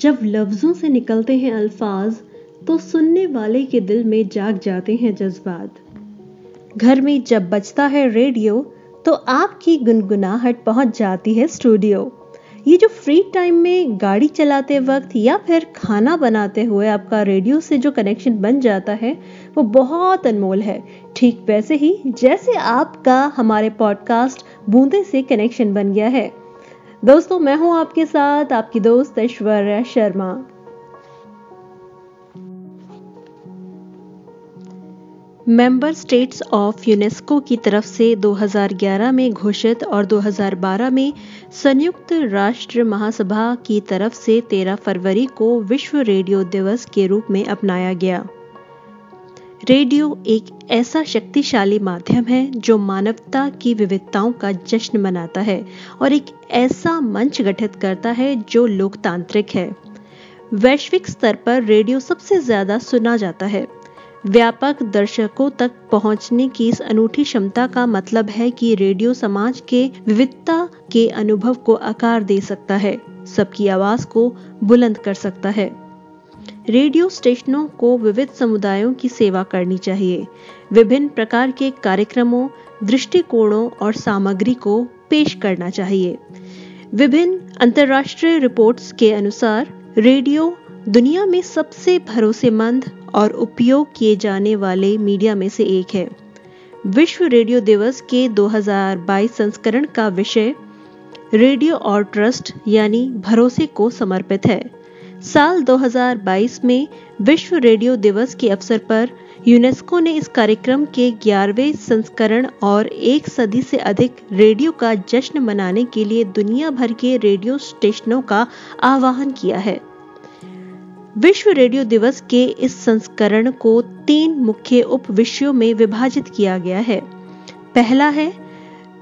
जब लफ्ज़ों से निकलते हैं अल्फाज तो सुनने वाले के दिल में जाग जाते हैं जज्बात। घर में जब बजता है रेडियो तो आपकी गुनगुनाहट पहुँच जाती है स्टूडियो। ये जो फ्री टाइम में गाड़ी चलाते वक्त या फिर खाना बनाते हुए आपका रेडियो से जो कनेक्शन बन जाता है, वो बहुत अनमोल है। ठीक वैसे ही, जैसे आपका हमारे पॉडकास्ट बूंदे से कनेक्शन बन गया है। दोस्तों, मैं हूँ आपके साथ आपकी दोस्त Aishwarya Sharma. Member states of UNESCO की तरफ़ से 2011 में घोषित और 2012 में संयुक्त राष्ट्र महासभा की तरफ़ से 13 फरवरी को विश्व रेडियो दिवस के रूप में अपनाया गया। रेडियो एक ऐसा शक्तिशाली माध्यम है जो मानवता की विविधताओं का जश्न मनाता है और एक ऐसा मंच गठित करता है जो लोकतांत्रिक है। वैश्विक स्तर पर रेडियो सबसे ज़्यादा सुना जाता है। व्यापक दर्शकों तक पहुँचने की इस अनूठी क्षमता का मतलब है कि रेडियो समाज के विविधता के अनुभव को आकार दे सकता है, सबकी आवाज़ को बुलंद कर सकता है। रेडियो स्टेशनों को विविध समुदायों की सेवा करनी चाहिए। विभिन्न प्रकार के कार्यक्रमों, दृष्टिकोणों और सामग्री को पेश करना चाहिए। विभिन्न अंतर्राष्ट्रीय रिपोर्ट्स के अनुसार, रेडियो दुनिया में सबसे भरोसेमंद और उपयोग किए जाने वाले मीडिया में से एक है। विश्व रेडियो दिवस के 2022 संस्करण का विषय रेडियो और ट्रस्ट यानी भरोसे को समर्पित है। साल 2022 में विश्व रेडियो दिवस के अवसर पर यूनेस्को ने इस कार्यक्रम के 11वें संस्करण और एक सदी से अधिक रेडियो का जश्न मनाने के लिए दुनिया भर के रेडियो स्टेशनों का आह्वान किया है। विश्व रेडियो दिवस के इस संस्करण को तीन मुख्य उप विषयों में विभाजित किया गया है। पहला है,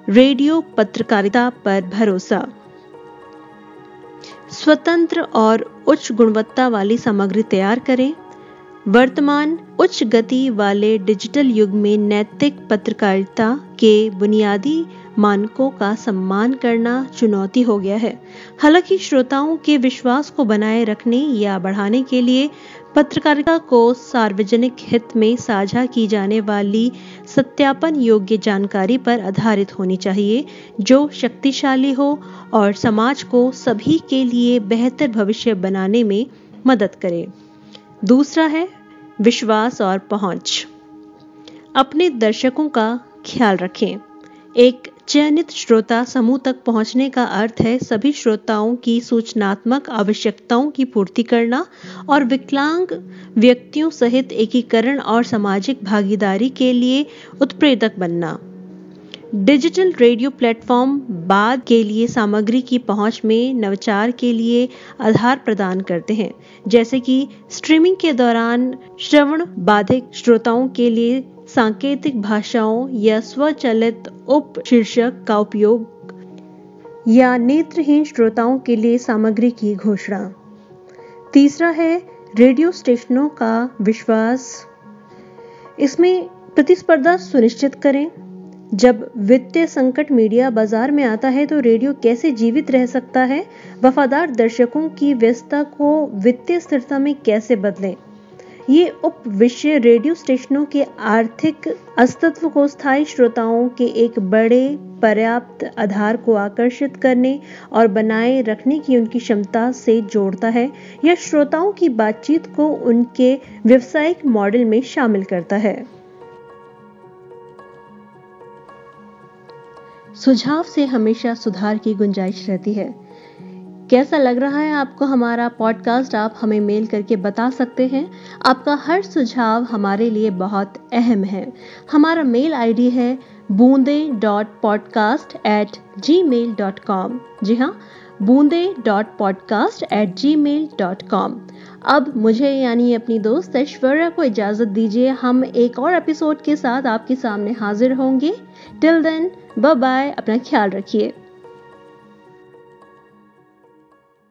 रेडियो पत्रकारिता पर भरोसा। स्वतंत्र और उच्च गुणवत्ता वाली सामग्री तैयार करें। वर्तमान उच्च गति वाले डिजिटल युग में नैतिक पत्रकारिता के बुनियादी मानकों का सम्मान करना चुनौती हो गया है। हालाँकि श्रोताओं के विश्वास को बनाए रखने या बढ़ाने के लिए पत्रकारिता को सार्वजनिक हित में साझा की जाने वाली सत्यापन योग्य जानकारी पर आधारित होनी चाहिए, जो शक्तिशाली हो और समाज को सभी के लिए बेहतर भविष्य बनाने में मदद करे। दूसरा है विश्वास और पहुँच। अपने दर्शकों का ख्याल रखें। एक चयनित श्रोता समूह तक पहुँचने का अर्थ है सभी श्रोताओं की सूचनात्मक आवश्यकताओं की पूर्ति करना और विकलांग व्यक्तियों सहित एकीकरण और सामाजिक भागीदारी के लिए उत्प्रेरक बनना। डिजिटल रेडियो प्लेटफॉर्म बाद के लिए सामग्री की पहुँच में नवचार के लिए आधार प्रदान करते हैं। जैसे कि स्ट्रीमिंग के दौरान श्रवण बाधिक श्रोताओं के लिए सांकेतिक भाषाओं या स्वचलित उप शीर्षक का उपयोग या नेत्रहीन श्रोताओं के लिए सामग्री की घोषणा। तीसरा है रेडियो स्टेशनों का विश्वास। इसमें प्रतिस्पर्धा सुनिश्चित करें। जब वित्तीय संकट मीडिया बाज़ार में आता है तो रेडियो कैसे जीवित रह सकता है? वफादार दर्शकों की व्यस्तता को वित्तीय स्थिरता में कैसे बदलें? ये उप विषय रेडियो स्टेशनों के आर्थिक अस्तित्व को स्थायी श्रोताओं के एक बड़े पर्याप्त आधार को आकर्षित करने और बनाए रखने की उनकी क्षमता से जोड़ता है। या श्रोताओं की बातचीत को उनके व्यवसायिक मॉडल में शामिल करता है। सुझाव से हमेशा सुधार की गुंजाइश रहती है। कैसा लग रहा है आपको हमारा पॉडकास्ट आप हमें मेल करके बता सकते हैं। आपका हर सुझाव हमारे लिए बहुत अहम है। हमारा मेल आईडी है Boonde dot podcast at Gmail dot com जी हाँ Boonde dot podcast at Gmail dot com अब मुझे यानी अपनी दोस्त ऐश्वर्या को इजाज़त दीजिए। हम एक और एपिसोड के साथ आपके सामने हाजिर होंगे। टिल देन बाय अपना ख्याल रखिए।